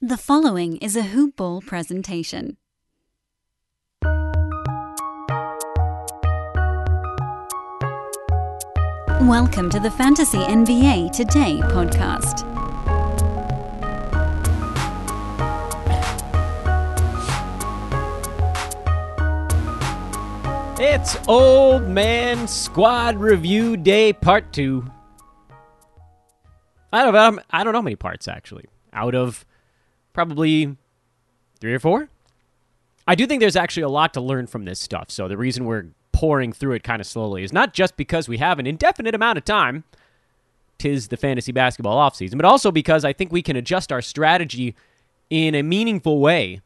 The following is a Hoop Ball presentation. Welcome to the Fantasy NBA Today podcast. It's Old Man Squad Review Day Part 2. I don't, I don't know how many parts, actually. Out of probably three or four? I do think there's actually a lot to learn from this stuff. So the reason we're pouring through it kind of slowly is not just because we have an indefinite amount of time, tis the fantasy basketball offseason, but also because I think we can adjust our strategy in a meaningful way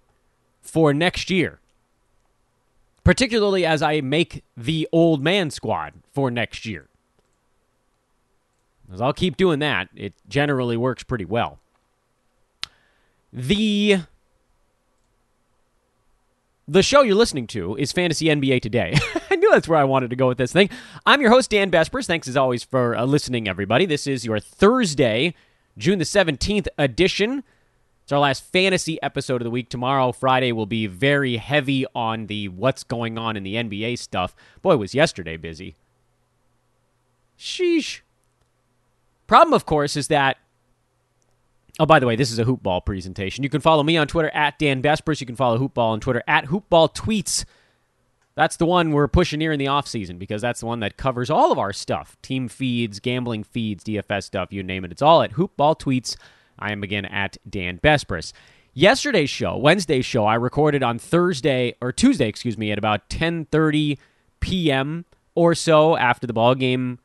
for next year particularly as I make the old man squad for next year. As I'll keep doing that, it generally works pretty well. The the show you're listening to is Fantasy NBA Today. I knew that's where I wanted to go with this thing. I'm your host Dan Besbris. Thanks as always for uh, listening, everybody. This is your Thursday, June the 17th edition it's our last fantasy episode of the week. Tomorrow, Friday, will be very heavy on the what's going on in the NBA stuff. Boy, was yesterday busy. Sheesh. Problem, of course, is that. Oh, by the way, this is a hoopball presentation. You can follow me on Twitter at Dan Besbris. You can follow hoopball on Twitter at hoopball tweets. That's the one we're pushing here in the offseason because that's the one that covers all of our stuff team feeds, gambling feeds, DFS stuff, you name it. It's all at hoopball tweets. I am again at Dan Besbris. Yesterday's show, Wednesday's show, I recorded on Thursday or Tuesday, excuse me, at about 10:30 p.m. or so after the ball game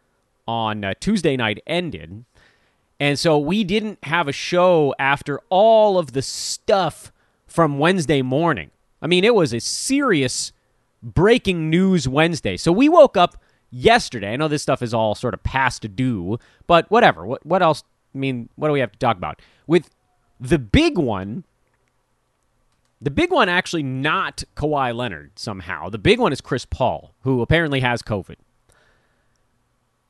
on uh, Tuesday night ended. And so we didn't have a show after all of the stuff from Wednesday morning. I mean, it was a serious breaking news Wednesday. So we woke up yesterday. I know this stuff is all sort of past due, but whatever. What what else I mean, what do we have to talk about? With the big one, the big one actually not Kawhi Leonard somehow. The big one is Chris Paul, who apparently has COVID.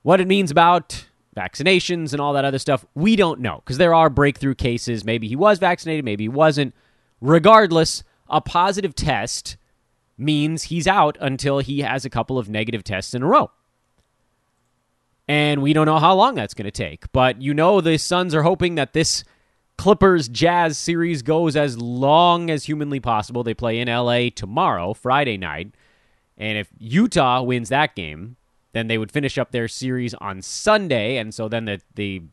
What it means about vaccinations and all that other stuff, we don't know because there are breakthrough cases. Maybe he was vaccinated, maybe he wasn't. Regardless, a positive test means he's out until he has a couple of negative tests in a row. And we don't know how long that's going to take. But you know, the Suns are hoping that this Clippers Jazz series goes as long as humanly possible. They play in LA tomorrow, Friday night. And if Utah wins that game, then they would finish up their series on Sunday. And so then the, the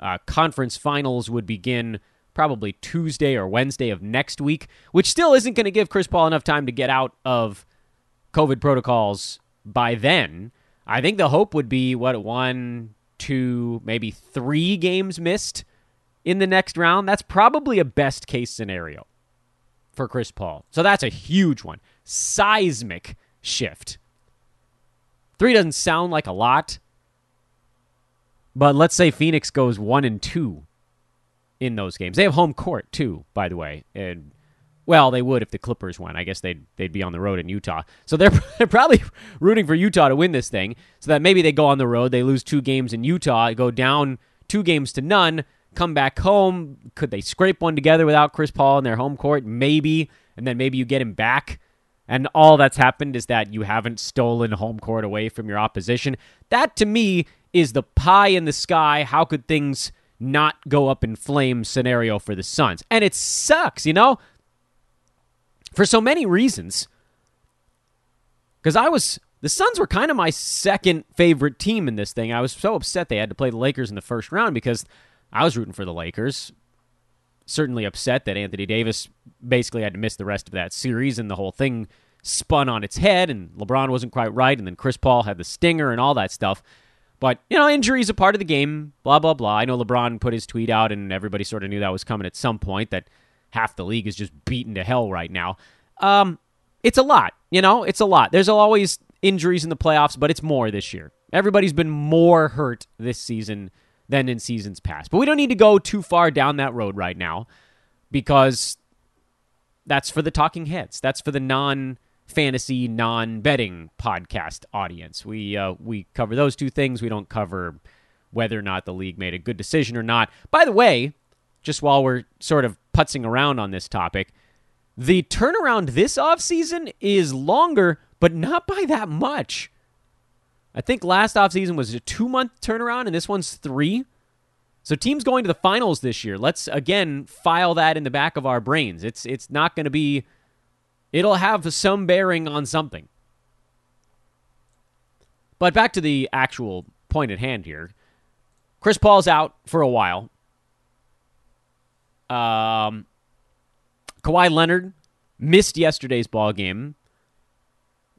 uh, conference finals would begin probably Tuesday or Wednesday of next week, which still isn't going to give Chris Paul enough time to get out of COVID protocols by then. I think the hope would be what one, two, maybe three games missed in the next round. That's probably a best case scenario for Chris Paul. So that's a huge one. Seismic shift. Three doesn't sound like a lot, but let's say Phoenix goes one and two in those games. They have home court too, by the way, and well, they would if the Clippers won. I guess they'd they'd be on the road in Utah. So they're, they're probably rooting for Utah to win this thing, so that maybe they go on the road, they lose two games in Utah, go down two games to none, come back home. Could they scrape one together without Chris Paul in their home court? Maybe, and then maybe you get him back. And all that's happened is that you haven't stolen home court away from your opposition. That to me is the pie in the sky. How could things not go up in flames scenario for the Suns? And it sucks, you know? for so many reasons. Because I was, the Suns were kind of my second favorite team in this thing. I was so upset they had to play the Lakers in the first round because I was rooting for the Lakers. Certainly upset that Anthony Davis basically had to miss the rest of that series and the whole thing spun on its head and LeBron wasn't quite right and then Chris Paul had the stinger and all that stuff. But, you know, injuries a part of the game, blah, blah, blah. I know LeBron put his tweet out and everybody sort of knew that was coming at some point that half the league is just beaten to hell right now. Um, it's a lot, you know, it's a lot. There's always injuries in the playoffs, but it's more this year. Everybody's been more hurt this season than in seasons past. But we don't need to go too far down that road right now because that's for the talking heads. That's for the non fantasy, non betting podcast audience. We uh, we cover those two things. We don't cover whether or not the league made a good decision or not. By the way, just while we're sort of putzing around on this topic, the turnaround this offseason is longer, but not by that much. I think last offseason was a two month turnaround, and this one's three. So teams going to the finals this year, let's again file that in the back of our brains. It's it's not going to be it'll have some bearing on something. But back to the actual point at hand here. Chris Paul's out for a while. Um, Kawhi Leonard missed yesterday's ball game.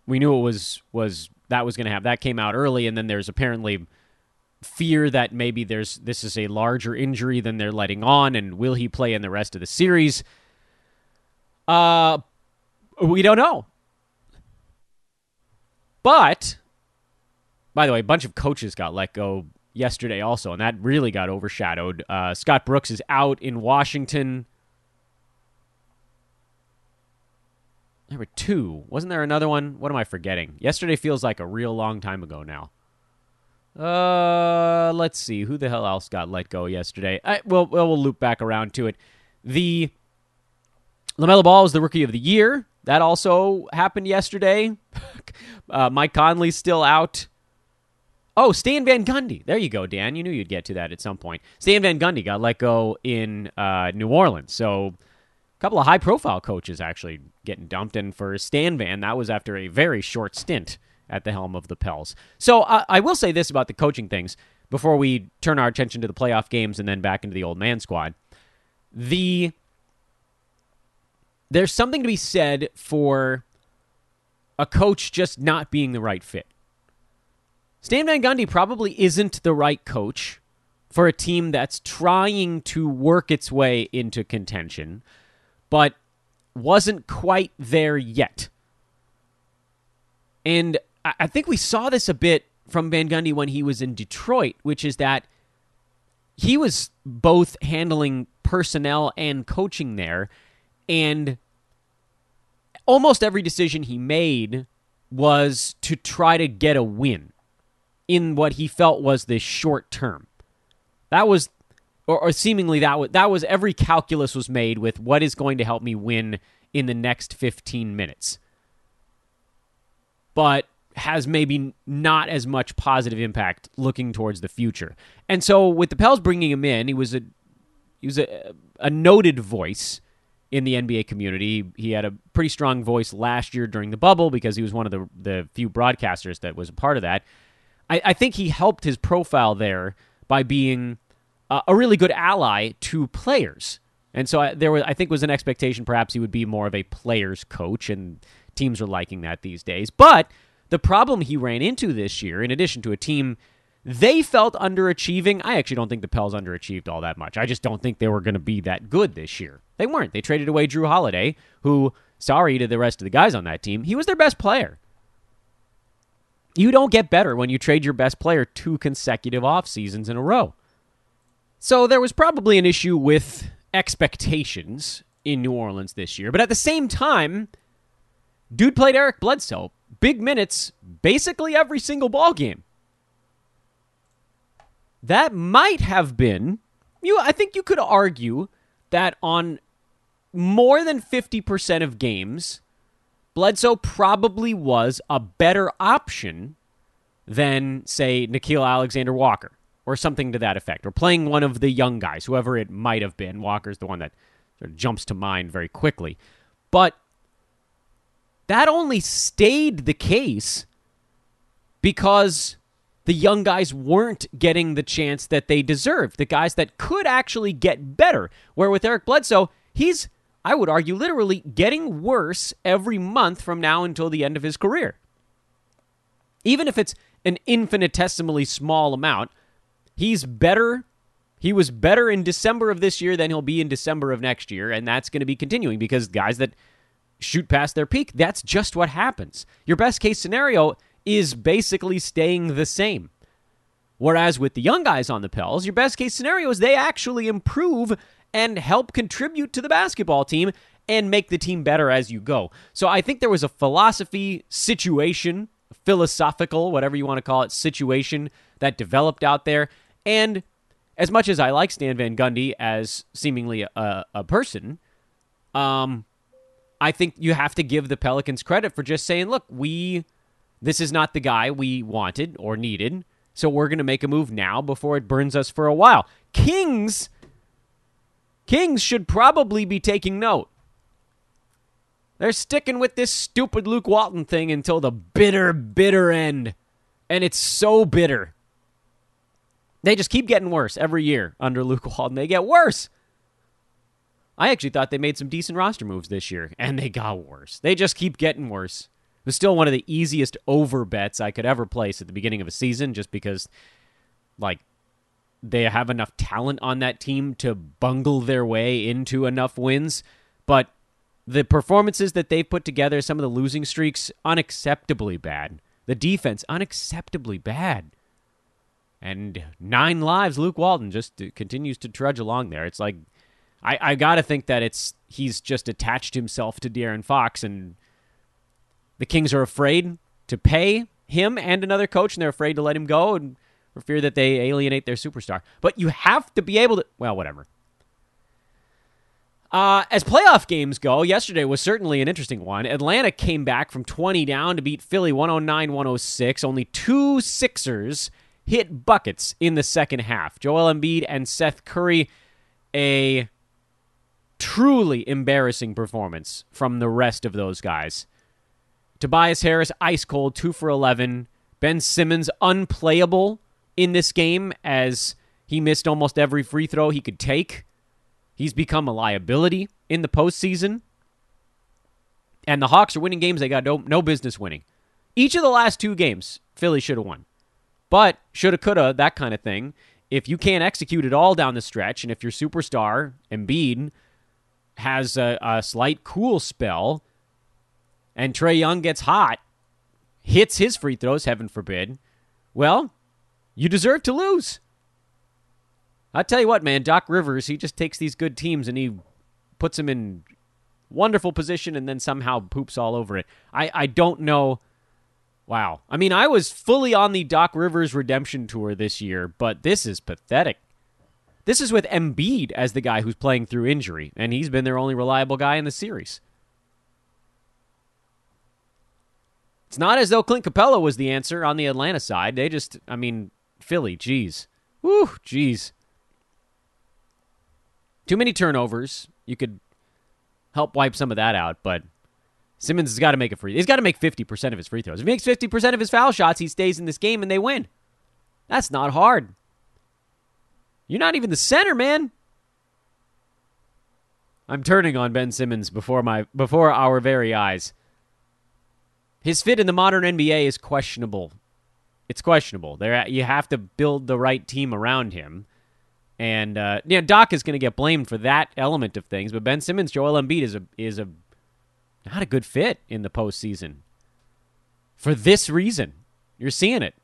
We knew it was was that was going to have that came out early, and then there's apparently fear that maybe there's this is a larger injury than they're letting on, and will he play in the rest of the series? Uh, we don't know. But by the way, a bunch of coaches got let go yesterday also, and that really got overshadowed. Uh, Scott Brooks is out in Washington. There were two. Wasn't there another one? What am I forgetting? Yesterday feels like a real long time ago now. Uh, let's see. Who the hell else got let go yesterday? I, well, we'll loop back around to it. The LaMelo Ball is the rookie of the year. That also happened yesterday. uh, Mike Conley's still out. Oh, Stan Van Gundy. There you go, Dan. You knew you'd get to that at some point. Stan Van Gundy got let go in uh, New Orleans. So couple of high profile coaches actually getting dumped. And for Stan Van, that was after a very short stint at the helm of the Pels. So I will say this about the coaching things before we turn our attention to the playoff games and then back into the old man squad. The there's something to be said for a coach just not being the right fit. Stan Van Gundy probably isn't the right coach for a team that's trying to work its way into contention, but wasn't quite there yet. And I think we saw this a bit from Van Gundy when he was in Detroit, which is that he was both handling personnel and coaching there. And almost every decision he made was to try to get a win in what he felt was the short term. That was, or, or seemingly that was that was every calculus was made with what is going to help me win in the next 15 minutes. But has maybe not as much positive impact looking towards the future. And so with the Pels bringing him in, he was a he was a, a noted voice in the NBA community. He had a pretty strong voice last year during the bubble because he was one of the the few broadcasters that was a part of that. I, I think he helped his profile there by being uh, a really good ally to players. And so I, there was, I think, was an expectation perhaps he would be more of a players coach, and teams are liking that these days. But the problem he ran into this year, in addition to a team they felt underachieving. I actually don't think the Pels underachieved all that much. I just don't think they were going to be that good this year. They weren't. They traded away Jrue Holiday, who, sorry to the rest of the guys on that team, he was their best player. You don't get better when you trade your best player two consecutive off seasons in a row. So there was probably an issue with expectations in New Orleans this year. But at the same time, dude played Eric Bledsoe big minutes basically every single ball game. That might have been you I think you could argue that on more than 50% of games Bledsoe probably was a better option than, say, Nickeil Alexander Walker or something to that effect, or playing one of the young guys, whoever it might have been. Walker's the one that sort of jumps to mind very quickly. But that only stayed the case because the young guys weren't getting the chance that they deserved. The guys that could actually get better. Where with Eric Bledsoe, he's I would argue, literally getting worse every month from now until the end of his career. Even if it's an infinitesimally small amount, he's better. He was better in December of this year than he'll be in December of next year, and that's going to be continuing because guys that shoot past their peak, that's just what happens. Your best case scenario is basically staying the same. Whereas with the young guys on the Pels, your best case scenario is they actually improve and help contribute to the basketball team and make the team better as you go. So I think there was a philosophy situation, philosophical, whatever you want to call it, situation that developed out there. And as much as I like Stan Van Gundy as seemingly a, a person, um, I think you have to give the Pelicans credit for just saying, look, we this is not the guy we wanted or needed, so we're going to make a move now before it burns us for a while. Kings Kings should probably be taking note. They're sticking with this stupid Luke Walton thing until the bitter, bitter end. And it's so bitter. They just keep getting worse every year under Luke Walton. They get worse. I actually thought they made some decent roster moves this year, and they got worse. They just keep getting worse. It was still one of the easiest over bets I could ever place at the beginning of a season just because, like, they have enough talent on that team to bungle their way into enough wins. But the performances that they've put together, some of the losing streaks, unacceptably bad. The defense, unacceptably bad. And nine lives, Luke Walton just continues to trudge along there. It's like I, I gotta think that it's he's just attached himself to De'Aaron Fox, and the Kings are afraid to pay him and another coach, and they're afraid to let him go, and for fear that they alienate their superstar. But you have to be able to. Well, whatever. Uh, as playoff games go, yesterday was certainly an interesting one. Atlanta came back from 20 down to beat Philly 109 106. Only two Sixers hit buckets in the second half. Joel Embiid and Seth Curry, a truly embarrassing performance from the rest of those guys. Tobias Harris, ice cold, 2 for 11. Ben Simmons, unplayable in this game as he missed almost every free throw he could take. He's become a liability in the postseason. And the Hawks are winning games they got no, no business winning. Each of the last two games, Philly should have won. But shoulda, coulda, that kind of thing. If you can't execute it all down the stretch, and if your superstar, Embiid, has a, a slight cool spell, and Trae Young gets hot, hits his free throws, heaven forbid, well, you deserve to lose. I tell you what, man, Doc Rivers, he just takes these good teams and he puts them in wonderful position and then somehow poops all over it. I, I don't know. Wow. I mean, I was fully on the Doc Rivers redemption tour this year, but this is pathetic. This is with Embiid as the guy who's playing through injury, and he's been their only reliable guy in the series. It's not as though Clint Capela was the answer on the Atlanta side. They just, I mean, Philly, jeez. Woo, jeez. Too many turnovers. You could help wipe some of that out, but Simmons has got to make a free. He's got to make 50% of his free throws. If he makes 50% of his foul shots, he stays in this game and they win. That's not hard. You're not even the center, man. I'm turning on Ben Simmons before my before our very eyes. His fit in the modern NBA is questionable. It's questionable. There you have to build the right team around him. And uh, yeah, Doc is going to get blamed for that element of things, but Ben Simmons, Joel Embiid is a is a not a good fit in the postseason. For this reason, you're seeing it.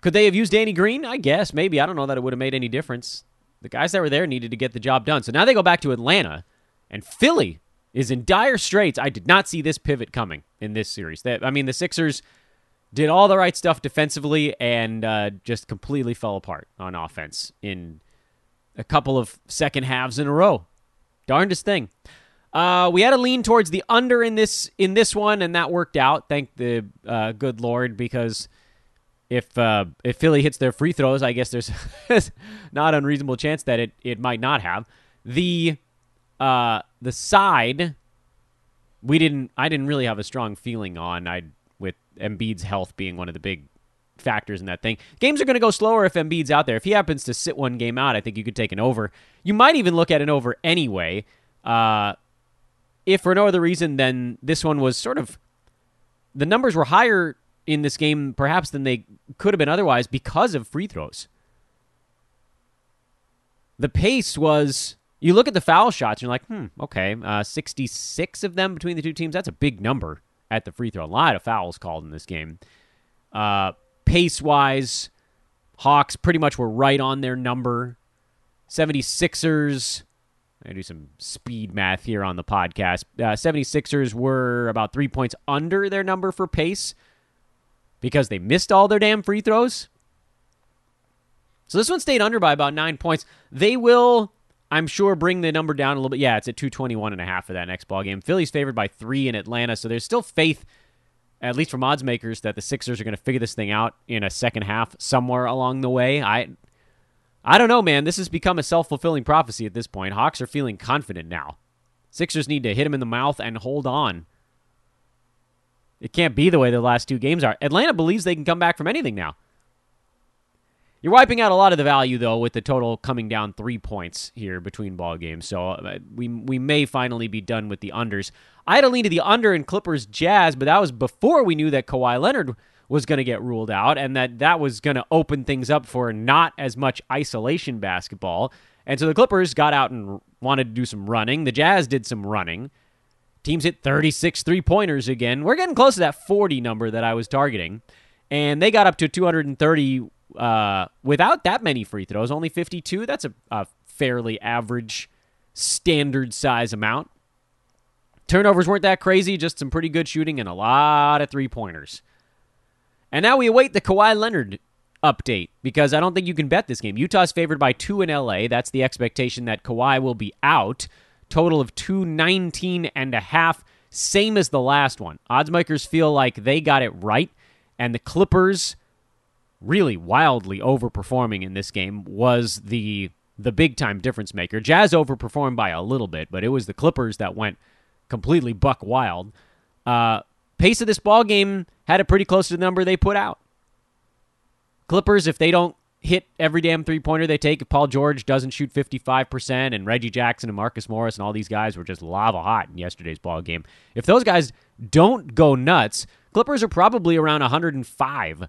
Could they have used Danny Green? I guess maybe. I don't know that it would have made any difference. The guys that were there needed to get the job done. So now they go back to Atlanta, and Philly is in dire straits. I did not see this pivot coming in this series. I mean, the Sixers did all the right stuff defensively and uh, just completely fell apart on offense in a couple of second halves in a row. Darndest thing. Uh, we had a lean towards the under in this in this one, and that worked out. Thank the uh, good Lord, because if uh, if Philly hits their free throws, I guess there's not unreasonable chance that it, it might not have the uh, the side. We didn't. I didn't really have a strong feeling on. I with Embiid's health being one of the big factors in that thing. Games are going to go slower if Embiid's out there. If he happens to sit one game out, I think you could take an over. You might even look at an over anyway. Uh, if for no other reason than this one was sort of the numbers were higher in this game perhaps than they could have been otherwise because of free throws. The pace was you look at the foul shots, and you're like, hmm, okay, uh, 66 of them between the two teams. That's a big number at the free throw. A lot of fouls called in this game. Uh, pace wise, Hawks pretty much were right on their number. 76ers, I do some speed math here on the podcast. Uh, 76ers were about three points under their number for pace because they missed all their damn free throws. So this one stayed under by about nine points. They will, I'm sure, bring the number down a little bit. Yeah, it's at 221 and a half for that next ball game. Philly's favored by three in Atlanta, so there's still faith, at least from odds makers, that the Sixers are going to figure this thing out in a second half somewhere along the way. I, I don't know, man. This has become a self fulfilling prophecy at this point. Hawks are feeling confident now. Sixers need to hit him in the mouth and hold on. It can't be the way the last two games are. Atlanta believes they can come back from anything now. You're wiping out a lot of the value though with the total coming down three points here between ball games. So uh, we we may finally be done with the unders. I had a lean to the under in Clippers Jazz, but that was before we knew that Kawhi Leonard was going to get ruled out and that that was going to open things up for not as much isolation basketball. And so the Clippers got out and wanted to do some running. The Jazz did some running. Teams hit 36 three pointers again. We're getting close to that 40 number that I was targeting. And they got up to 230 uh, without that many free throws, only 52. That's a, a fairly average standard size amount. Turnovers weren't that crazy, just some pretty good shooting and a lot of three pointers. And now we await the Kawhi Leonard update because I don't think you can bet this game. Utah's favored by two in LA. That's the expectation that Kawhi will be out. Total of 219 and a half, same as the last one. Oddsmakers feel like they got it right, and the Clippers really wildly overperforming in this game was the the big time difference maker. Jazz overperformed by a little bit, but it was the Clippers that went completely buck wild. Uh, pace of this ball game had it pretty close to the number they put out. Clippers, if they don't hit every damn three pointer they take, if Paul George doesn't shoot 55%, and Reggie Jackson and Marcus Morris and all these guys were just lava hot in yesterday's ball game, if those guys don't go nuts, Clippers are probably around 105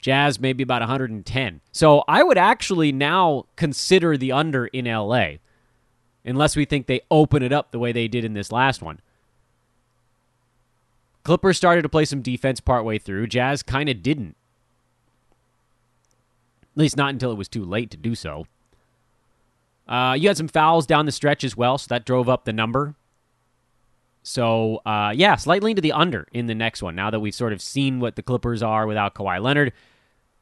Jazz maybe about 110. So I would actually now consider the under in LA, unless we think they open it up the way they did in this last one. Clippers started to play some defense partway through. Jazz kind of didn't. At least not until it was too late to do so. Uh, you had some fouls down the stretch as well, so that drove up the number. So, uh, yeah, slightly into the under in the next one. Now that we've sort of seen what the Clippers are without Kawhi Leonard,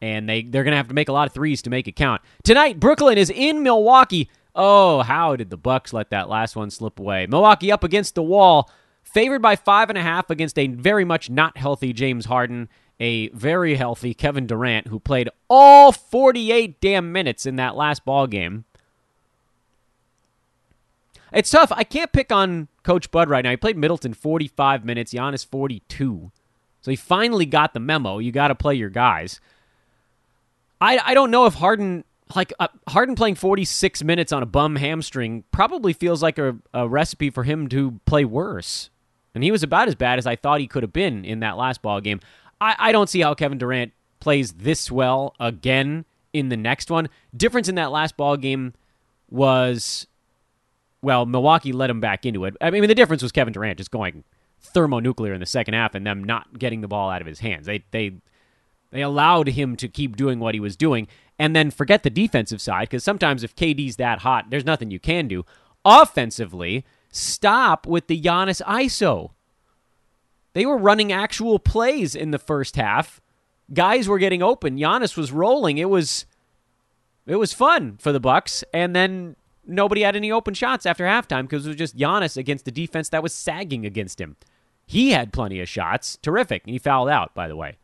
and they they're going to have to make a lot of threes to make it count. Tonight, Brooklyn is in Milwaukee. Oh, how did the Bucks let that last one slip away? Milwaukee up against the wall, favored by five and a half against a very much not healthy James Harden, a very healthy Kevin Durant who played all 48 damn minutes in that last ball game. It's tough. I can't pick on Coach Bud right now. He played Middleton 45 minutes, Giannis 42. So he finally got the memo. You got to play your guys. I I don't know if Harden like uh, Harden playing 46 minutes on a bum hamstring probably feels like a, a recipe for him to play worse. And he was about as bad as I thought he could have been in that last ball game. I, I don't see how Kevin Durant plays this well again in the next one. Difference in that last ball game was well, Milwaukee let him back into it. I mean, the difference was Kevin Durant just going thermonuclear in the second half and them not getting the ball out of his hands. They they they allowed him to keep doing what he was doing and then forget the defensive side because sometimes if KD's that hot, there's nothing you can do. Offensively, stop with the Giannis ISO. They were running actual plays in the first half. Guys were getting open. Giannis was rolling. It was it was fun for the Bucks and then nobody had any open shots after halftime because it was just Giannis against the defense that was sagging against him. He had plenty of shots. Terrific. And he fouled out, by the way.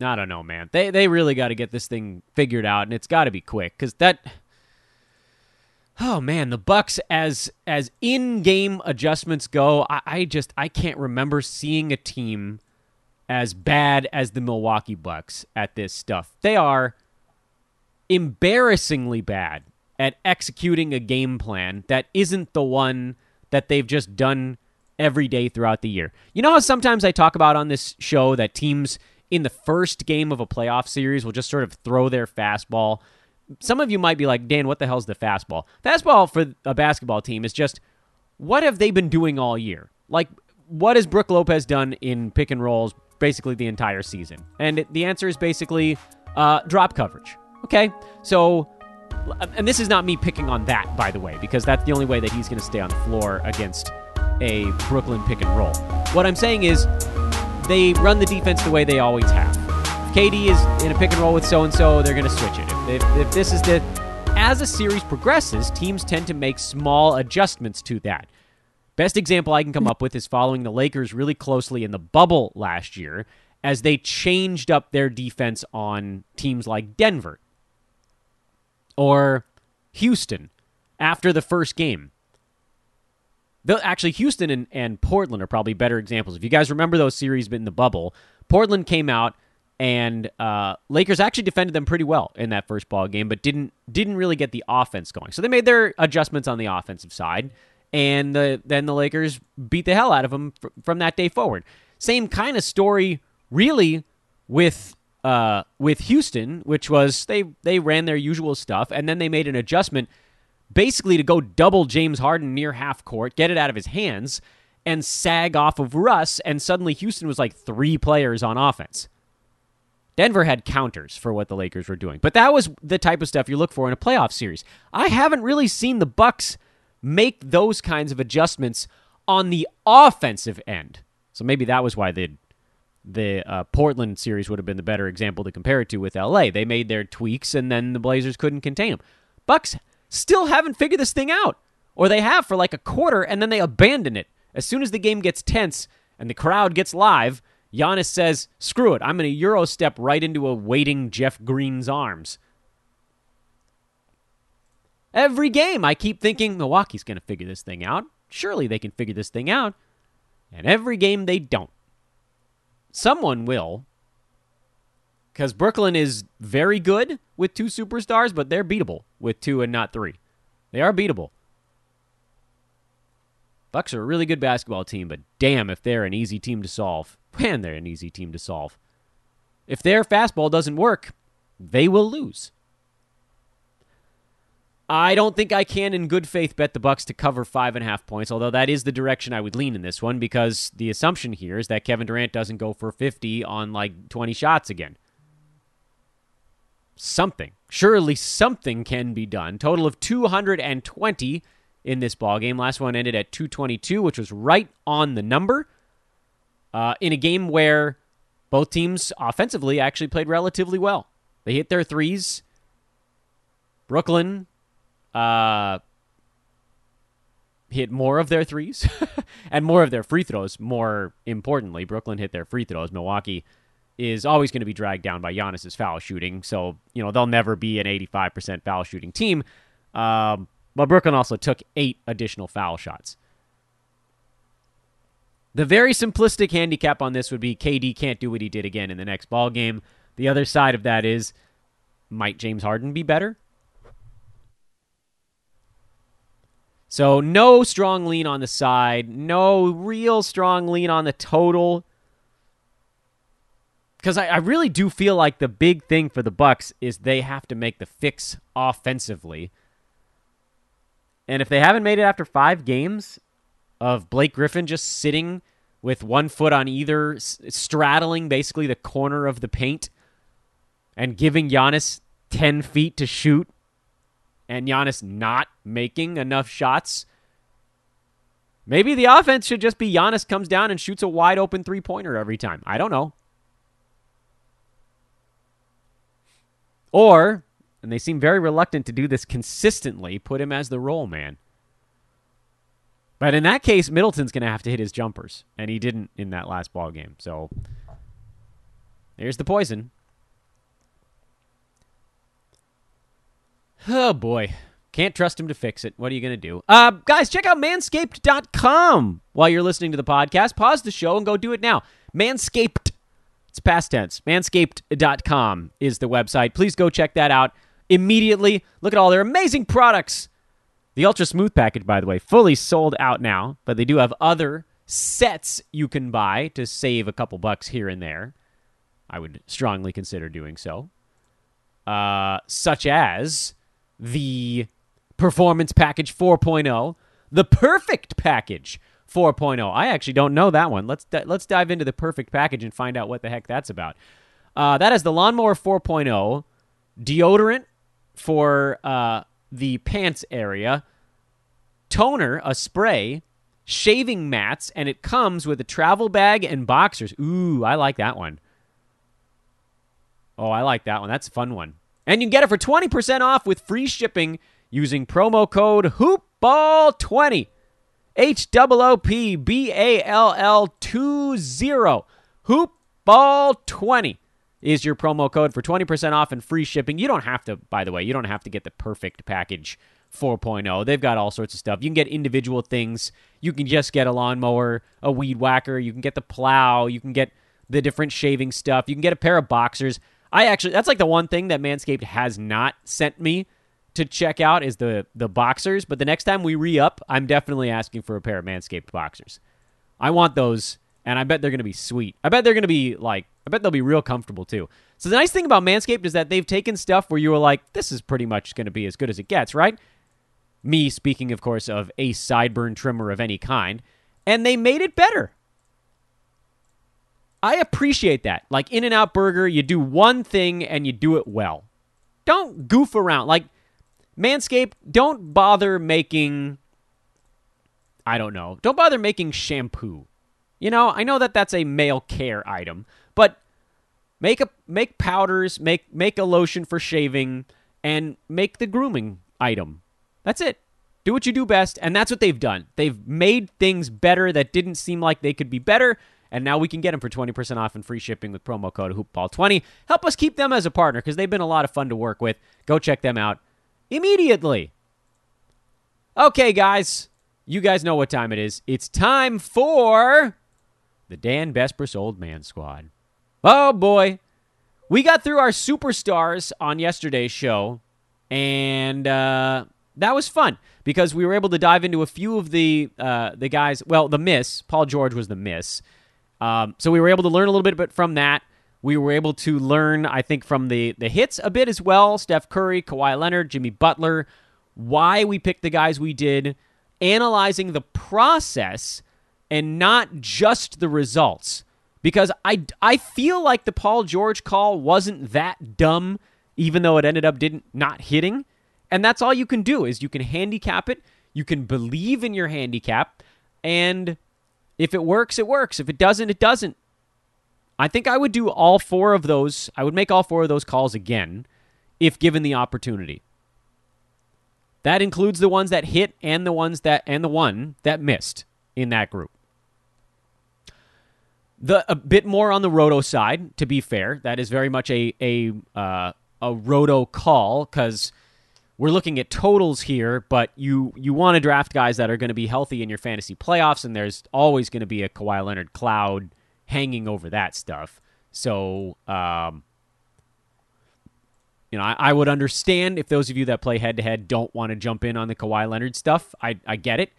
I don't know, man. They they really got to get this thing figured out, and it's got to be quick because that. Oh man, the Bucks as as in game adjustments go, I, I just I can't remember seeing a team as bad as the Milwaukee Bucks at this stuff. They are embarrassingly bad at executing a game plan that isn't the one that they've just done every day throughout the year. You know how sometimes I talk about on this show that teams in the first game of a playoff series will just sort of throw their fastball. Some of you might be like, Dan, what the hell's the fastball? Fastball for a basketball team is just what have they been doing all year? Like, what has Brook Lopez done in pick and rolls basically the entire season? And the answer is basically uh, drop coverage. Okay, so, and this is not me picking on that, by the way, because that's the only way that he's going to stay on the floor against a Brooklyn pick and roll. What I'm saying is they run the defense the way they always have. KD is in a pick and roll with so and so, they're going to switch it. If, if, if this is the. As a series progresses, teams tend to make small adjustments to that. Best example I can come up with is following the Lakers really closely in the bubble last year as they changed up their defense on teams like Denver or Houston after the first game. Actually, Houston and, and Portland are probably better examples. If you guys remember those series in the bubble, Portland came out and uh, Lakers actually defended them pretty well in that first ball game, but didn't didn't really get the offense going. So they made their adjustments on the offensive side, and the, then the Lakers beat the hell out of them fr- from that day forward. Same kind of story, really, with uh, with Houston, which was they they ran their usual stuff, and then they made an adjustment basically to go double James Harden near half court, get it out of his hands, and sag off of Russ, and suddenly Houston was like three players on offense. Denver had counters for what the Lakers were doing. But that was the type of stuff you look for in a playoff series. I haven't really seen the Bucks make those kinds of adjustments on the offensive end. So maybe that was why the the uh, Portland series would have been the better example to compare it to with LA. They made their tweaks and then the Blazers couldn't contain them. Bucks still haven't figured this thing out. Or they have for like a quarter and then they abandon it. As soon as the game gets tense and the crowd gets live, Giannis says, screw it, I'm going to Euro step right into a waiting Jeff Green's arms. Every game, I keep thinking Milwaukee's going to figure this thing out. Surely they can figure this thing out. And every game, they don't. Someone will. Because Brooklyn is very good with two superstars, but they're beatable with two and not three. They are beatable. Bucks are a really good basketball team, but damn if they're an easy team to solve. Man, they're an easy team to solve. If their fastball doesn't work, they will lose. I don't think I can, in good faith, bet the Bucks to cover five and a half points. Although that is the direction I would lean in this one, because the assumption here is that Kevin Durant doesn't go for fifty on like twenty shots again. Something, surely, something can be done. Total of two hundred and twenty in this ball game. Last one ended at 222, which was right on the number. Uh, in a game where both teams offensively actually played relatively well. They hit their threes. Brooklyn uh, hit more of their threes and more of their free throws. More importantly, Brooklyn hit their free throws. Milwaukee is always going to be dragged down by Giannis's foul shooting. So, you know, they'll never be an 85% foul shooting team. Um, but Brooklyn also took eight additional foul shots. The very simplistic handicap on this would be KD can't do what he did again in the next ball game. The other side of that is might James Harden be better? So no strong lean on the side, no real strong lean on the total. Because I, I, really do feel like the big thing for the Bucks is they have to make the fix offensively. And if they haven't made it after five games of Blake Griffin just sitting with one foot on either, straddling basically the corner of the paint, and giving Giannis 10 feet to shoot, and Giannis not making enough shots, maybe the offense should just be Giannis comes down and shoots a wide open three pointer every time. I don't know. Or and they seem very reluctant to do this consistently, put him as the roll man. But in that case, Middleton's going to have to hit his jumpers, and he didn't in that last ball game. So there's the poison. Oh boy. Can't trust him to fix it. What are you going to do? Uh, guys, check out manscaped.com while you're listening to the podcast. Pause the show and go do it now. Manscaped. It's past tense. Manscaped.com is the website. Please go check that out immediately. Look at all their amazing products. The Ultra Smooth package, by the way, fully sold out now, but they do have other sets you can buy to save a couple bucks here and there. I would strongly consider doing so. Uh, such as the Performance Package 4.0, the Perfect Package 4.0. I actually don't know that one. Let's let's dive into the Perfect Package and find out what the heck that's about. Uh, that is the Lawnmower 4.0 deodorant for uh, the pants area, toner, a spray, shaving mats, and it comes with a travel bag and boxers. Ooh, I like that one. Oh, I like that one. That's a fun one. And you can get it for 20% off with free shipping using promo code HoopBall20. H O O P B A L L 20. HoopBall20 is your promo code for 20% off and free shipping. You don't have to, by the way, you don't have to get the perfect package 4.0. They've got all sorts of stuff. You can get individual things. You can just get a lawnmower, a weed whacker. You can get the plow. You can get the different shaving stuff. You can get a pair of boxers. I actually, that's like the one thing that Manscaped has not sent me to check out is the the boxers. But the next time we re up, I'm definitely asking for a pair of Manscaped boxers. I want those, and I bet they're going to be sweet. I bet they're going to be like, I bet they'll be real comfortable too. So the nice thing about Manscaped is that they've taken stuff where you were like, this is pretty much going to be as good as it gets, right? Me speaking, of course, of a sideburn trimmer of any kind, and they made it better. I appreciate that. Like In N Out Burger, you do one thing and you do it well. Don't goof around. Like Manscaped, don't bother making. I don't know. Don't bother making shampoo. You know, I know that that's a male care item, but make a make powders, make make a lotion for shaving, and make the grooming item. That's it. Do what you do best, and that's what they've done. They've made things better that didn't seem like they could be better, and now we can get them for 20% off and free shipping with promo code HoopBall20. Help us keep them as a partner because they've been a lot of fun to work with. Go check them out immediately. Okay, guys, you guys know what time it is. It's time for the Dan Besbris Old Man Squad. Oh boy. We got through our superstars on yesterday's show, and uh, that was fun because we were able to dive into a few of the uh, the guys. Well, the miss, Paul George was the miss, um, so we were able to learn a little bit from that. We were able to learn, I think, from the the hits a bit as well. Steph Curry, Kawhi Leonard, Jimmy Butler, why we picked the guys we did, analyzing the process and not just the results. Because I, I feel like the Paul George call wasn't that dumb, even though it ended up didn't not hitting. And that's all you can do is you can handicap it, you can believe in your handicap, and if it works, it works. If it doesn't, it doesn't. I think I would do all four of those. I would make all four of those calls again if given the opportunity. That includes the ones that hit and the ones that and the one that missed in that group. The a bit more on the roto side, to be fair, that is very much a a uh, a roto call because we're looking at totals here, but you you want to draft guys that are going to be healthy in your fantasy playoffs, and there's always going to be a Kawhi Leonard cloud hanging over that stuff. So, um, you know, I, I, would understand if those of you that play head to head don't want to jump in on the Kawhi Leonard stuff. I I get it,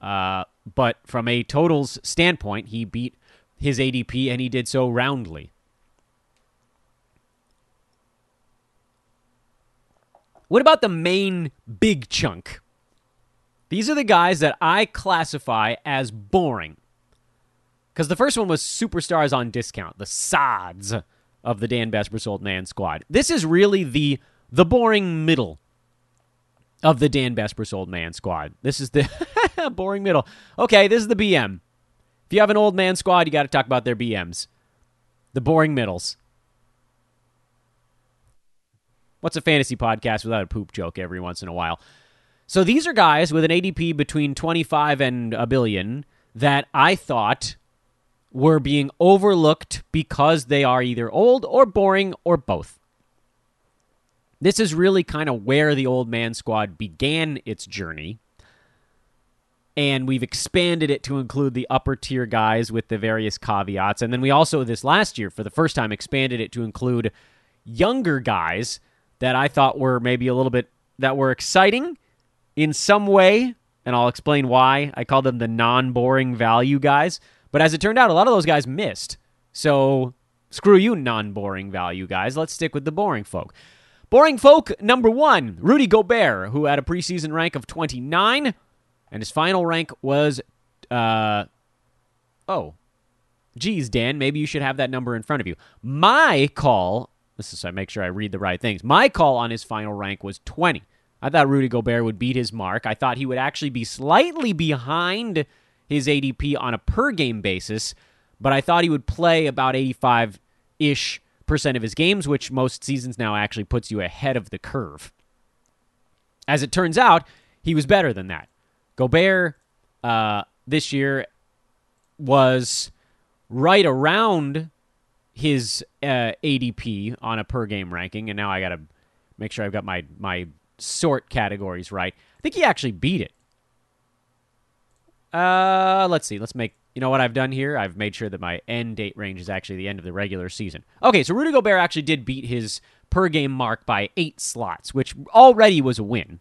uh, but from a totals standpoint, he beat his ADP and he did so roundly. What about the main big chunk? These are the guys that I classify as boring. Because the first one was superstars on discount, the sods of the Dan Besbris Old Man squad. This is really the the boring middle of the Dan Besbris Old Man squad. This is the boring middle. Okay, this is the BM. If you have an old man squad, you got to talk about their BMs. The boring middles. What's a fantasy podcast without a poop joke every once in a while? So these are guys with an ADP between 25 and a billion that I thought were being overlooked because they are either old or boring or both. This is really kind of where the old man squad began its journey. And we've expanded it to include the upper tier guys with the various caveats. And then we also, this last year, for the first time, expanded it to include younger guys that I thought were maybe a little bit that were exciting in some way, and I'll explain why. I call them the non-boring value guys. But as it turned out, a lot of those guys missed. So screw you, non-boring value guys. Let's stick with the boring folk. Boring folk number one, Rudy Gobert, who had a preseason rank of 29, and his final rank was, uh, oh, geez, Dan, maybe you should have that number in front of you. My call this is so I make sure I read the right things. My call on his final rank was 20. I thought Rudy Gobert would beat his mark. I thought he would actually be slightly behind his ADP on a per game basis, but I thought he would play about 85 ish percent of his games, which most seasons now actually puts you ahead of the curve. As it turns out, he was better than that. Gobert uh, this year was right around his uh, ADP on a per game ranking, and now I got to make sure I've got my my sort categories right. I think he actually beat it. Uh, let's see. Let's make you know what I've done here? I've made sure that my end date range is actually the end of the regular season. Okay, so Rudy Gobert actually did beat his per game mark by eight slots, which already was a win.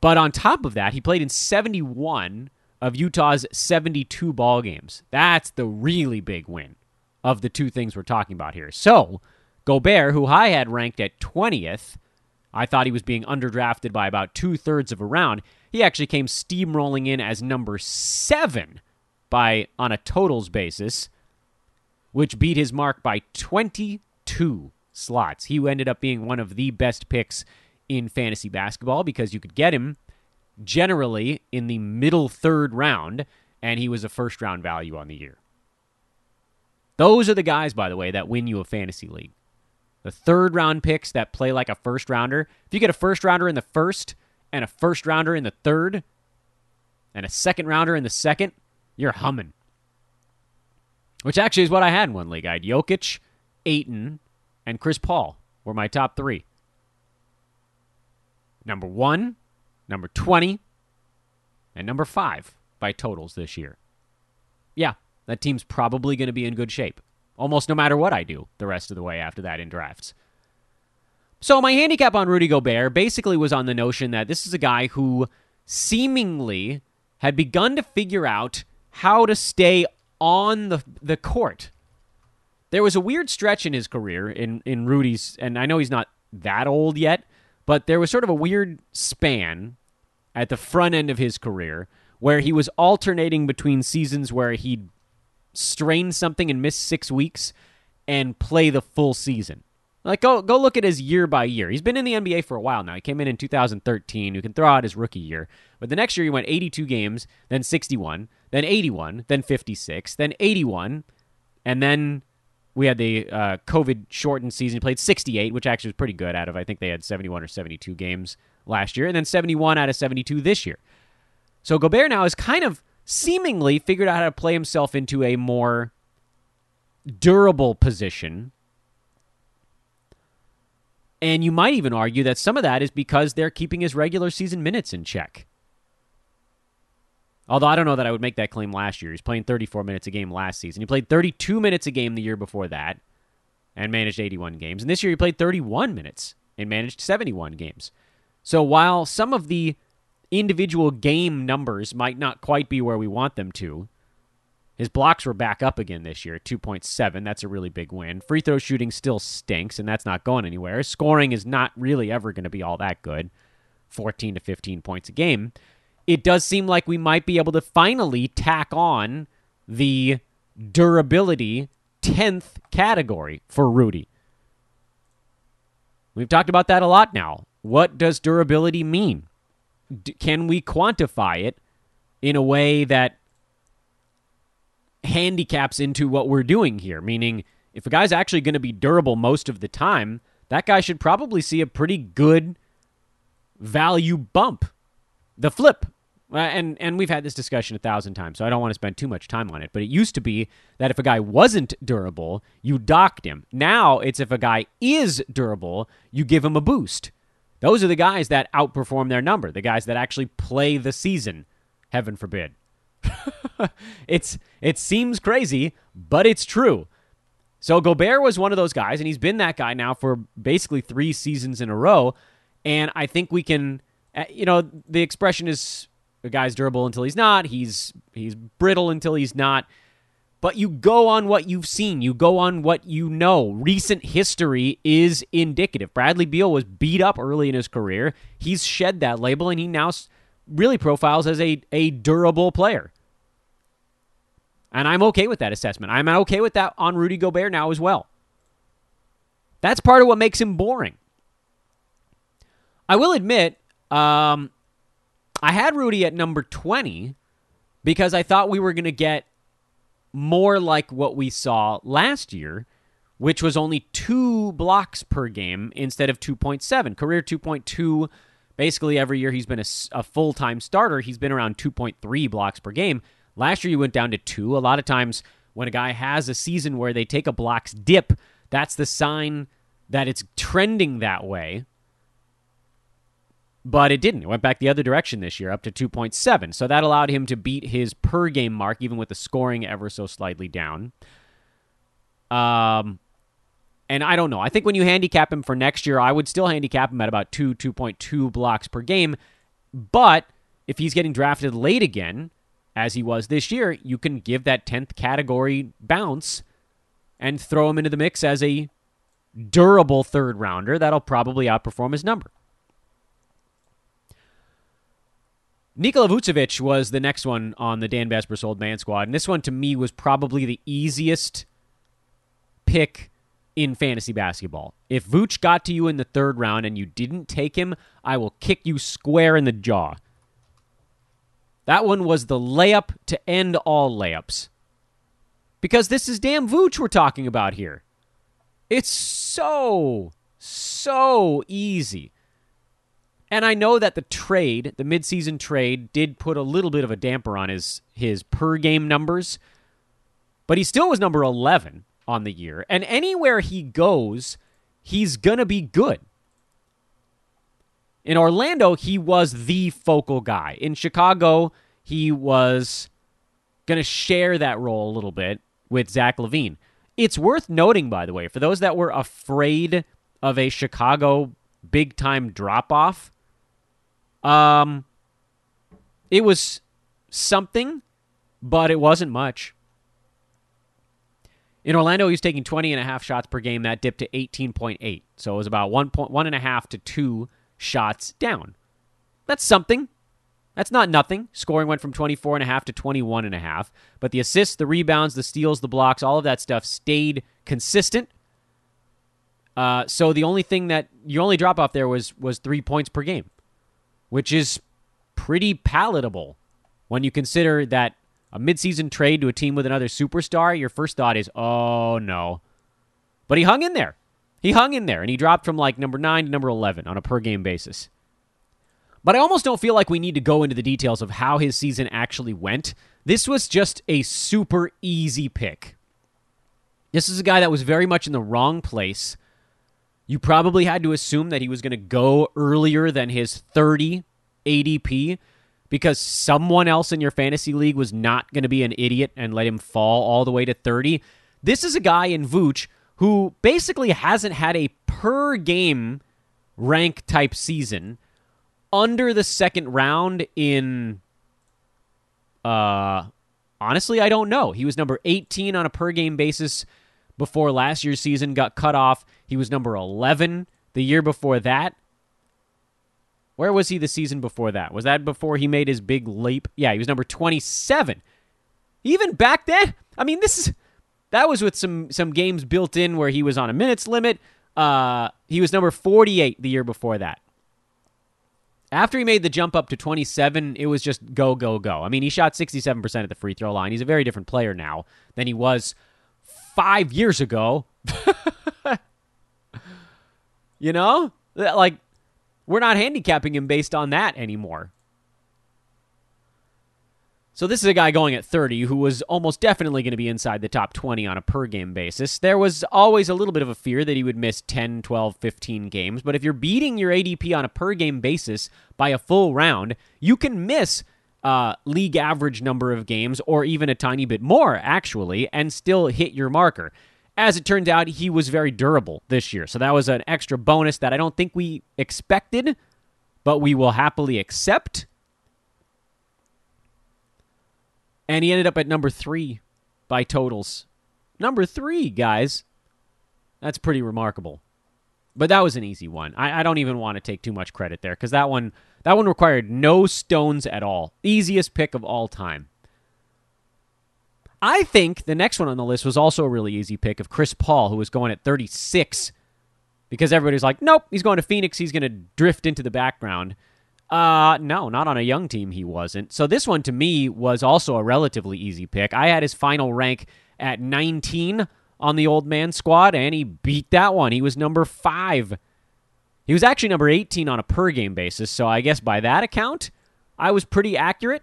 But on top of that, he played in 71 of Utah's 72 ball games. That's the really big win of the two things we're talking about here. So, Gobert, who I had ranked at 20th, I thought he was being underdrafted by about two thirds of a round. He actually came steamrolling in as number seven by on a totals basis, which beat his mark by 22 slots. He ended up being one of the best picks in fantasy basketball because you could get him generally in the middle third round, and he was a first round value on the year. Those are the guys, by the way, that win you a fantasy league. The third round picks that play like a first rounder. If you get a first rounder in the first and a first rounder in the third and a second rounder in the second, you're humming. Which actually is what I had in one league. I had Jokic, Ayton, and Chris Paul were my top three. Number one, number 20, and number five by totals this year. Yeah, that team's probably going to be in good shape, almost no matter what I do the rest of the way after that in drafts. So, my handicap on Rudy Gobert basically was on the notion that this is a guy who seemingly had begun to figure out how to stay on the the court. There was a weird stretch in his career in in Rudy's, and I know he's not that old yet, but there was sort of a weird span at the front end of his career where he was alternating between seasons where he'd strain something and miss six weeks and play the full season. Like go go look at his year by year. He's been in the NBA for a while now. He came in in 2013. You can throw out his rookie year, but the next year he went 82 games, then 61, then 81, then 56, then 81, and then we had the uh, COVID shortened season. He played 68, which actually was pretty good. Out of I think they had 71 or 72 games last year, and then 71 out of 72 this year. So Gobert now has kind of seemingly figured out how to play himself into a more durable position and you might even argue that some of that is because they're keeping his regular season minutes in check. Although I don't know that I would make that claim last year. He's playing 34 minutes a game last season. He played 32 minutes a game the year before that and managed 81 games. And this year he played 31 minutes and managed 71 games. So while some of the individual game numbers might not quite be where we want them to, his blocks were back up again this year, 2.7. That's a really big win. Free throw shooting still stinks, and that's not going anywhere. Scoring is not really ever going to be all that good 14 to 15 points a game. It does seem like we might be able to finally tack on the durability 10th category for Rudy. We've talked about that a lot now. What does durability mean? D- can we quantify it in a way that handicaps into what we're doing here. Meaning, if a guy's actually going to be durable most of the time, that guy should probably see a pretty good value bump. The flip. Uh, and and we've had this discussion a thousand times, so I don't want to spend too much time on it. But it used to be that if a guy wasn't durable, you docked him. Now it's if a guy is durable, you give him a boost. Those are the guys that outperform their number, the guys that actually play the season, heaven forbid. it's it seems crazy, but it's true. So Gobert was one of those guys, and he's been that guy now for basically three seasons in a row. And I think we can, uh, you know, the expression is the guy's durable until he's not. He's he's brittle until he's not. But you go on what you've seen. You go on what you know. Recent history is indicative. Bradley Beal was beat up early in his career. He's shed that label, and he now really profiles as a, a durable player. And I'm okay with that assessment. I'm okay with that on Rudy Gobert now as well. That's part of what makes him boring. I will admit, um, I had Rudy at number 20 because I thought we were going to get more like what we saw last year, which was only two blocks per game instead of 2.7. Career 2.2. Basically, every year he's been a, a full time starter, he's been around 2.3 blocks per game. Last year, he went down to two. A lot of times, when a guy has a season where they take a blocks dip, that's the sign that it's trending that way. But it didn't. It went back the other direction this year, up to 2.7. So that allowed him to beat his per game mark, even with the scoring ever so slightly down. Um, and I don't know. I think when you handicap him for next year, I would still handicap him at about 2, 2.2 blocks per game. But if he's getting drafted late again, as he was this year, you can give that 10th category bounce and throw him into the mix as a durable third rounder that'll probably outperform his number. Nikola Vucevic was the next one on the Dan Besbris Old Man Squad, and this one to me was probably the easiest pick in fantasy basketball. If Vooch got to you in the third round and you didn't take him, I will kick you square in the jaw. That one was the layup to end all layups. Because this is damn Vooch we're talking about here. It's so, so easy. And I know that the trade, the midseason trade, did put a little bit of a damper on his his per game numbers, but he still was number 11 on the year. And anywhere he goes, he's to be good. In Orlando, he was the focal guy. In Chicago, he was going to share that role a little bit with Zach LaVine. It's worth noting, by the way, for those that were afraid of a Chicago big time drop off, um, it was something, but it wasn't much. In Orlando, he was taking 20 and a half shots per game. That dipped to 18.8. So it was about one point one and a half to two shots down. That's something. That's not nothing. Scoring went from 24 and a half to 21 and a half, but the assists, the rebounds, the steals, the blocks, all of that stuff stayed consistent. Uh, so the only thing that your only drop off there was was three points per game, which is pretty palatable when you consider that a midseason trade to a team with another superstar. Your first thought is, oh no, but he hung in there. He hung in there, and he dropped from like number nine to number eleven on a per game basis. But I almost don't feel like we need to go into the details of how his season actually went. This was just a super easy pick. This is a guy that was very much in the wrong place. You probably had to assume that he was going to go earlier than his 30 ADP because someone else in your fantasy league was not going to be an idiot and let him fall all the way to 30. This is a guy in Vooch who basically hasn't had a per game rank type season under the second round in uh honestly I don't know. He was number 18 on a per game basis before last year's season got cut off. He was number 11 the year before that. Where was he the season before that? Was that before he made his big leap? Yeah, he was number 27. Even back then, I mean, this is that was with some some games built in where he was on a minutes limit. Uh, he was number 48 the year before that. After he made the jump up to 27, it was just go, go, go. I mean, he shot 67% at the free throw line. He's a very different player now than he was five years ago. you know? Like, we're not handicapping him based on that anymore. So this is a guy going at 30 who was almost definitely going to be inside the top 20 on a per game basis. There was always a little bit of a fear that he would miss 10, 12, 15 games, but if you're beating your ADP on a per game basis by a full round, you can miss uh, league average number of games or even a tiny bit more actually and still hit your marker. As it turns out, he was very durable this year. So that was an extra bonus that I don't think we expected, but we will happily accept and he ended up at number three by totals. Number three, guys. That's pretty remarkable. But that was an easy one. I, I don't even want to take too much credit there because that one that one required no stones at all. Easiest pick of all time. I think the next one on the list was also a really easy pick of Chris Paul, who was going at 36, because everybody's like, nope, he's going to Phoenix. He's going to drift into the background. Uh, no, not on a young team. He wasn't. So this one to me was also a relatively easy pick. I had his final rank at 19 on the old man squad, and he beat that one. He was number five. He was actually number 18 on a per game basis, so I guess by that account, I was pretty accurate.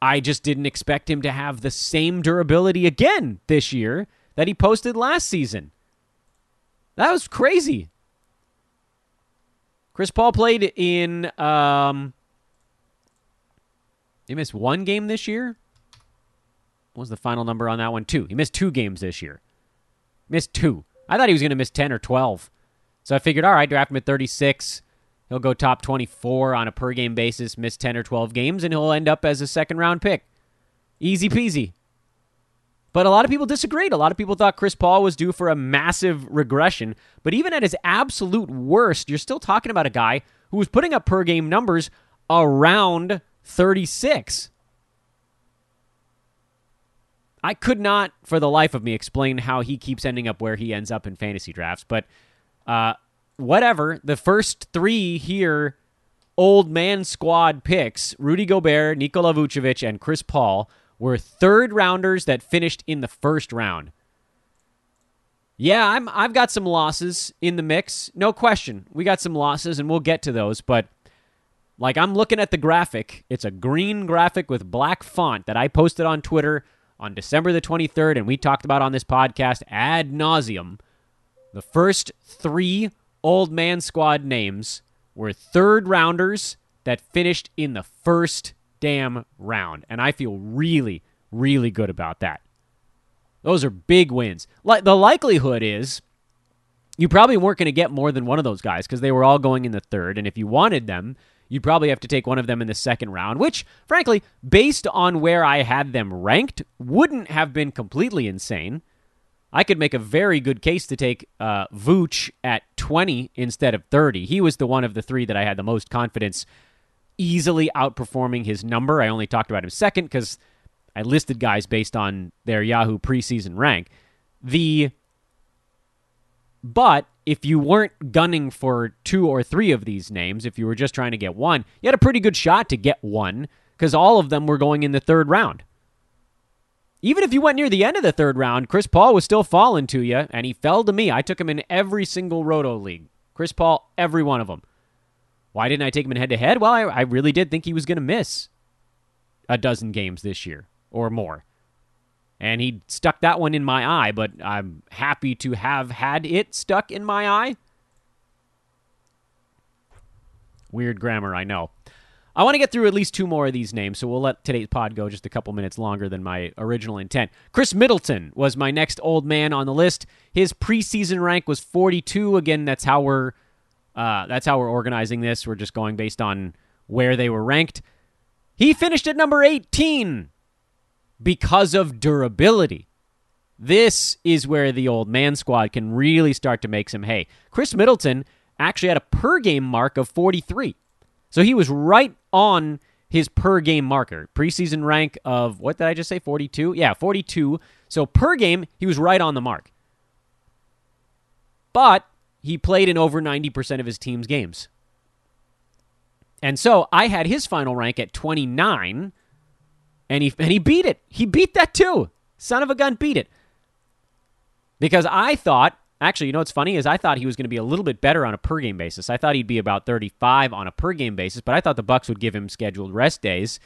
I just didn't expect him to have the same durability again this year that he posted last season. That was crazy. Chris Paul played in um he missed one game this year. What was the final number on that one? Two. He missed two games this year. Missed two. I thought he was going to miss 10 or 12. So I figured, all right, draft him at 36. He'll go top 24 on a per game basis, miss 10 or 12 games, and he'll end up as a second round pick. Easy peasy. But a lot of people disagreed. A lot of people thought Chris Paul was due for a massive regression. But even at his absolute worst, you're still talking about a guy who was putting up per game numbers around 36. I could not, for the life of me, explain how he keeps ending up where he ends up in fantasy drafts. But uh, whatever. The first three here, old man squad picks Rudy Gobert, Nikola Vucevic, and Chris Paul were third rounders that finished in the first round. Yeah, I'm I've got some losses in the mix. No question. We got some losses and we'll get to those, but like I'm looking at the graphic. It's a green graphic with black font that I posted on Twitter on December the 23rd and we talked about on this podcast ad nauseum. The first 3 old man squad names were third rounders that finished in the first damn round. And I feel really, really good about that. Those are big wins. Like the likelihood is you probably weren't going to get more than one of those guys because they were all going in the third. And if you wanted them, you'd probably have to take one of them in the second round, which, frankly, based on where I had them ranked, wouldn't have been completely insane. I could make a very good case to take uh, Vooch at 20 instead of 30. He was the one of the three that I had the most confidence easily outperforming his number. I only talked about him second because I listed guys based on their Yahoo preseason rank. The but if you weren't gunning for two or three of these names, if you were just trying to get one, you had a pretty good shot to get one because all of them were going in the third round. Even if you went near the end of the third round, Chris Paul was still falling to you, and he fell to me. I took him in every single Roto league. Chris Paul, every one of them. Why didn't I take him in head to head? Well, I, I really did think he was going to miss a dozen games this year or more. And he stuck that one in my eye, but I'm happy to have had it stuck in my eye. Weird grammar, I know. I want to get through at least two more of these names, so we'll let today's pod go just a couple minutes longer than my original intent. Khris Middleton was my next old man on the list. His preseason rank was 42. Again, that's how we're uh, that's how we're organizing this. We're just going based on where they were ranked. He finished at number 18 because of durability. This is where the old man squad can really start to make some hay. Khris Middleton actually had a per game mark of 43. So he was right on his per game marker. Preseason rank of, what did I just say? 42? Yeah, 42. So per game, he was right on the mark. But he played in over 90% of his team's games. And so I had his final rank at 29, and he, and he beat it. He beat that too. Son of a gun beat it. Because I thought Actually, you know what's funny is I thought he was going to be a little bit better on a per game basis. I thought he'd be about 35 on a per game basis, but I thought the Bucks would give him scheduled rest days,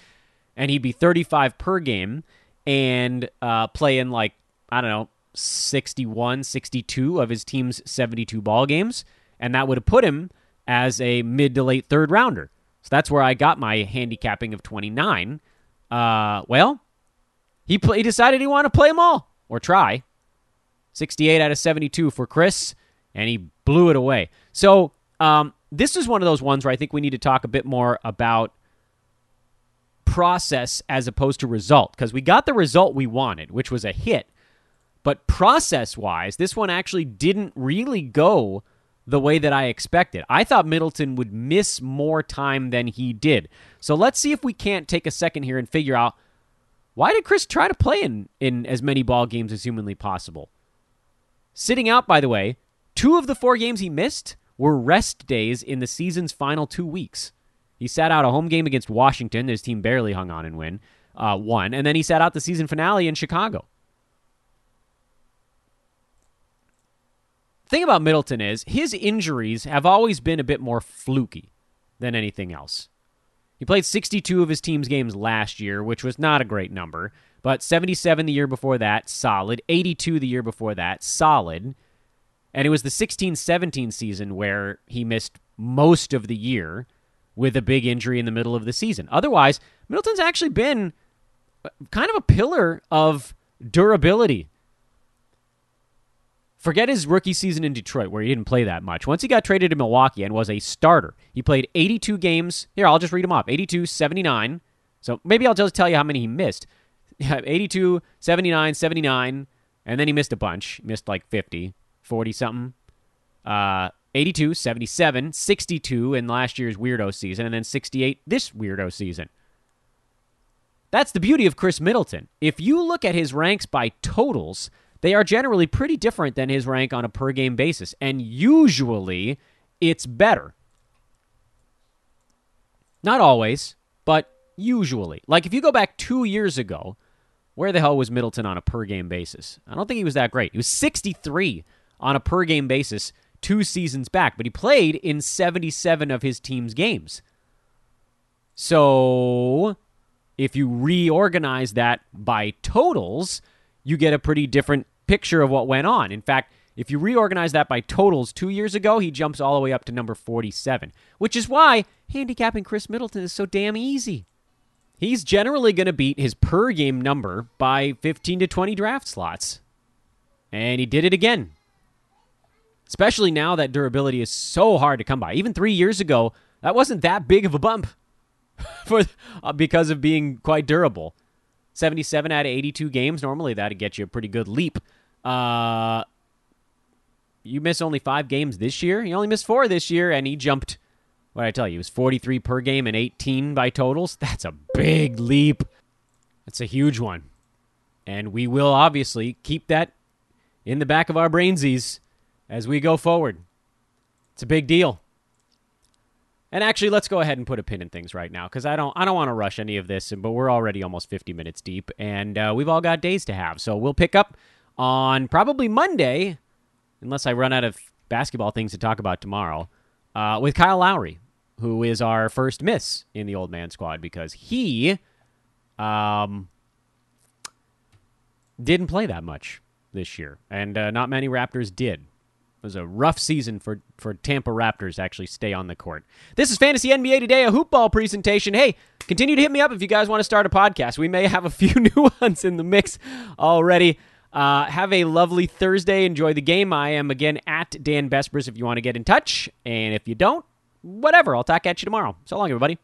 and he'd be 35 per game and uh, play in like I don't know 61, 62 of his team's 72 ball games, and that would have put him as a mid to late third rounder. So that's where I got my handicapping of 29. Uh, well, he he decided he wanted to play them all or try. 68 out of 72 for Khris, and he blew it away. So um, this is one of those ones where I think we need to talk a bit more about process as opposed to result because we got the result we wanted, which was a hit. But process wise, this one actually didn't really go the way that I expected. I thought Middleton would miss more time than he did. So let's see if we can't take a second here and figure out why did Khris try to play in, in as many ball games as humanly possible? Sitting out, by the way, two of the four games he missed were rest days in the season's final two weeks. He sat out a home game against Washington. His team barely hung on and win, uh, and then he sat out the season finale in Chicago. Thing about Middleton is his injuries have always been a bit more fluky than anything else. He played 62 of his team's games last year, which was not a great number, but 77 the year before that, solid. 82 the year before that, solid. And it was the 16 17 season where he missed most of the year with a big injury in the middle of the season. Otherwise, Middleton's actually been kind of a pillar of durability. Forget his rookie season in Detroit, where he didn't play that much. Once he got traded to Milwaukee and was a starter, he played 82 games. Here, I'll just read them off 82, 79. So maybe I'll just tell you how many he missed 82, 79, 79, and then he missed a bunch. He missed like 50, 40 something. Uh, 82, 77, 62 in last year's weirdo season, and then 68 this weirdo season. That's the beauty of Khris Middleton. If you look at his ranks by totals, they are generally pretty different than his rank on a per game basis, and usually it's better. Not always, but usually. Like if you go back two years ago, where the hell was Middleton on a per game basis? I don't think he was that great. He was 63 on a per game basis two seasons back, but he played in 77 of his team's games. So if you reorganize that by totals, you get a pretty different picture of what went on. In fact, if you reorganize that by totals, two years ago, he jumps all the way up to number 47, which is why handicapping Khris Middleton is so damn easy. He's generally going to beat his per game number by 15 to 20 draft slots. And he did it again. Especially now that durability is so hard to come by. Even three years ago, that wasn't that big of a bump for uh, because of being quite durable. 77 out of 82 games. Normally, that'd get you a pretty good leap. Uh, you miss only five games this year. He only missed four this year, and he jumped. What I tell you? He was 43 per game and 18 by totals. That's a big leap. That's a huge one. And we will obviously keep that in the back of our brainsies as we go forward. It's a big deal. And actually, let's go ahead and put a pin in things right now because I don't I don't want to rush any of this. But we're already almost 50 minutes deep, and uh, we've all got days to have. So we'll pick up on probably Monday, unless I run out of basketball things to talk about tomorrow, uh, with Kyle Lowry, who is our first miss in the old man squad because he um, didn't play that much this year, and uh, not many Raptors did. It was a rough season for, for Tampa Raptors to actually stay on the court. This is Fantasy NBA Today, a hoopball presentation. Hey, continue to hit me up if you guys want to start a podcast. We may have a few new ones in the mix already. Uh, have a lovely Thursday. Enjoy the game. I am again at Dan Besbris if you want to get in touch. And if you don't, whatever. I'll talk at you tomorrow. So long, everybody.